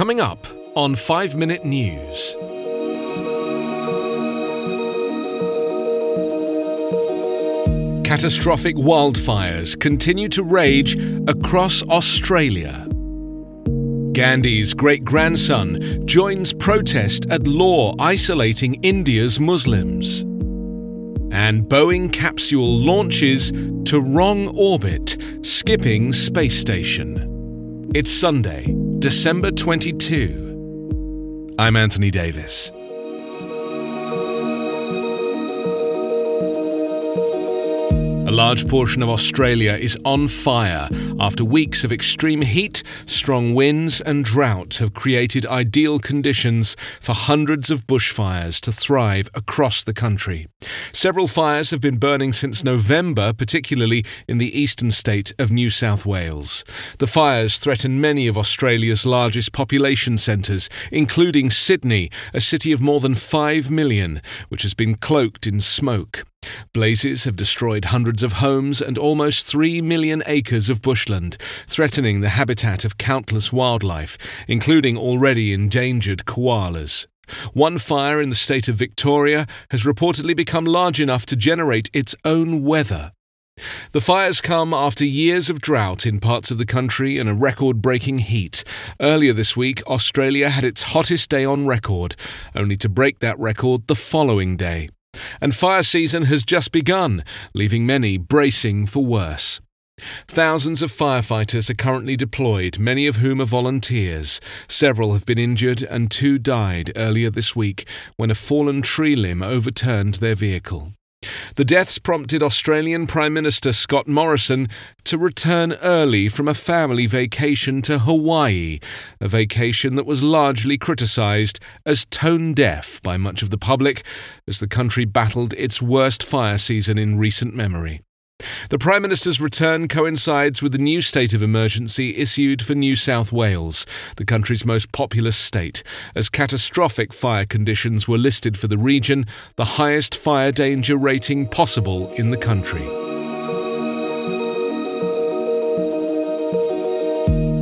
Coming up on 5 Minute News. Catastrophic wildfires continue to rage across Australia. Gandhi's great grandson joins protest at law isolating India's Muslims. And Boeing capsule launches to wrong orbit, skipping space station. It's Sunday, December 22. I'm Anthony Davis. A large portion of Australia is on fire after weeks of extreme heat, strong winds, and drought have created ideal conditions for hundreds of bushfires to thrive across the country. Several fires have been burning since November, particularly in the eastern state of New South Wales. The fires threaten many of Australia's largest population centres, including Sydney, a city of more than 5 million, which has been cloaked in smoke. Blazes have destroyed hundreds of homes and almost three million acres of bushland, threatening the habitat of countless wildlife, including already endangered koalas. One fire in the state of Victoria has reportedly become large enough to generate its own weather. The fires come after years of drought in parts of the country and a record breaking heat. Earlier this week, Australia had its hottest day on record, only to break that record the following day. And fire season has just begun, leaving many bracing for worse. Thousands of firefighters are currently deployed, many of whom are volunteers. Several have been injured and two died earlier this week when a fallen tree limb overturned their vehicle. The deaths prompted Australian Prime Minister Scott Morrison to return early from a family vacation to Hawaii, a vacation that was largely criticised as tone deaf by much of the public as the country battled its worst fire season in recent memory. The Prime Minister's return coincides with the new state of emergency issued for New South Wales, the country's most populous state, as catastrophic fire conditions were listed for the region, the highest fire danger rating possible in the country.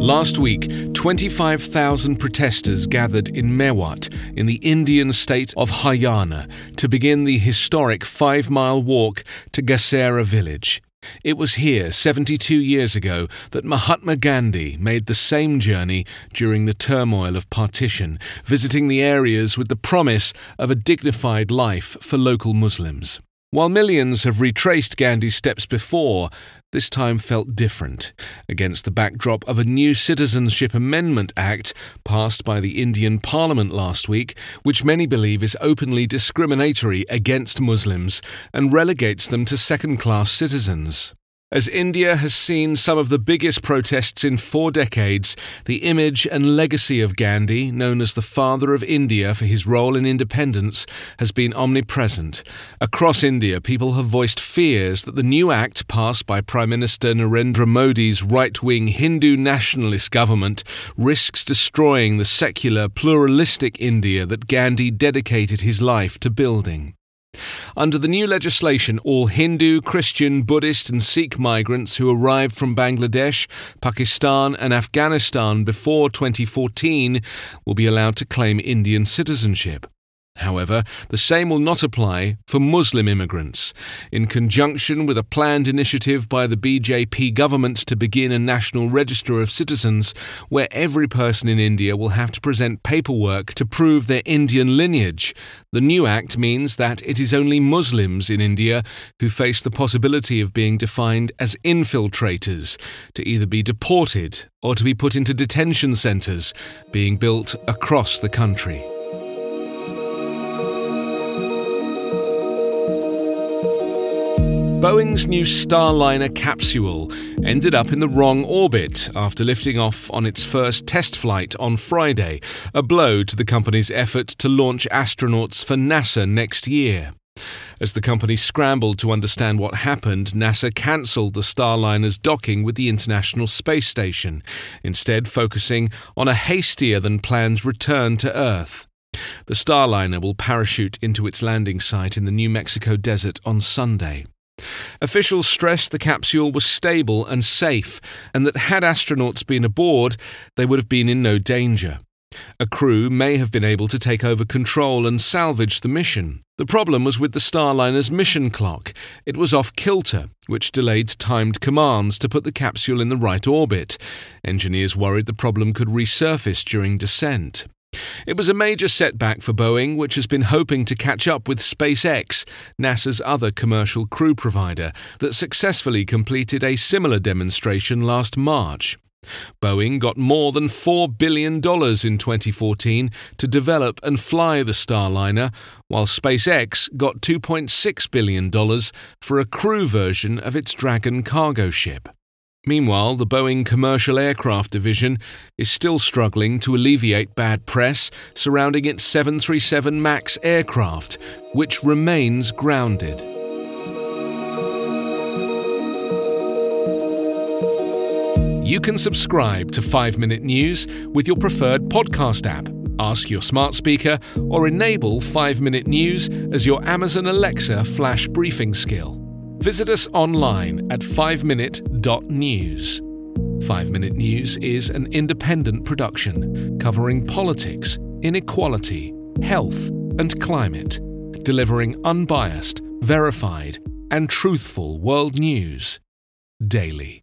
Last week, 25,000 protesters gathered in Mewat in the Indian state of Haryana to begin the historic five mile walk to Ghasera village. It was here 72 years ago that Mahatma Gandhi made the same journey during the turmoil of partition, visiting the areas with the promise of a dignified life for local Muslims. While millions have retraced Gandhi's steps before, this time felt different, against the backdrop of a new Citizenship Amendment Act passed by the Indian Parliament last week, which many believe is openly discriminatory against Muslims and relegates them to second class citizens. As India has seen some of the biggest protests in four decades, the image and legacy of Gandhi, known as the father of India for his role in independence, has been omnipresent. Across India, people have voiced fears that the new act passed by Prime Minister Narendra Modi's right wing Hindu nationalist government risks destroying the secular, pluralistic India that Gandhi dedicated his life to building. Under the new legislation, all Hindu, Christian, Buddhist, and Sikh migrants who arrived from Bangladesh, Pakistan, and Afghanistan before 2014 will be allowed to claim Indian citizenship. However, the same will not apply for Muslim immigrants. In conjunction with a planned initiative by the BJP government to begin a national register of citizens, where every person in India will have to present paperwork to prove their Indian lineage, the new act means that it is only Muslims in India who face the possibility of being defined as infiltrators, to either be deported or to be put into detention centres being built across the country. Boeing's new Starliner capsule ended up in the wrong orbit after lifting off on its first test flight on Friday, a blow to the company's effort to launch astronauts for NASA next year. As the company scrambled to understand what happened, NASA cancelled the Starliner's docking with the International Space Station, instead, focusing on a hastier than planned return to Earth. The Starliner will parachute into its landing site in the New Mexico desert on Sunday. Officials stressed the capsule was stable and safe, and that had astronauts been aboard, they would have been in no danger. A crew may have been able to take over control and salvage the mission. The problem was with the Starliner's mission clock. It was off kilter, which delayed timed commands to put the capsule in the right orbit. Engineers worried the problem could resurface during descent. It was a major setback for Boeing, which has been hoping to catch up with SpaceX, NASA's other commercial crew provider, that successfully completed a similar demonstration last March. Boeing got more than $4 billion in 2014 to develop and fly the Starliner, while SpaceX got $2.6 billion for a crew version of its Dragon cargo ship. Meanwhile, the Boeing Commercial Aircraft Division is still struggling to alleviate bad press surrounding its 737 MAX aircraft, which remains grounded. You can subscribe to 5 Minute News with your preferred podcast app. Ask your smart speaker or enable 5 Minute News as your Amazon Alexa flash briefing skill. Visit us online at 5minute.news. 5 Minute News is an independent production covering politics, inequality, health, and climate, delivering unbiased, verified, and truthful world news daily.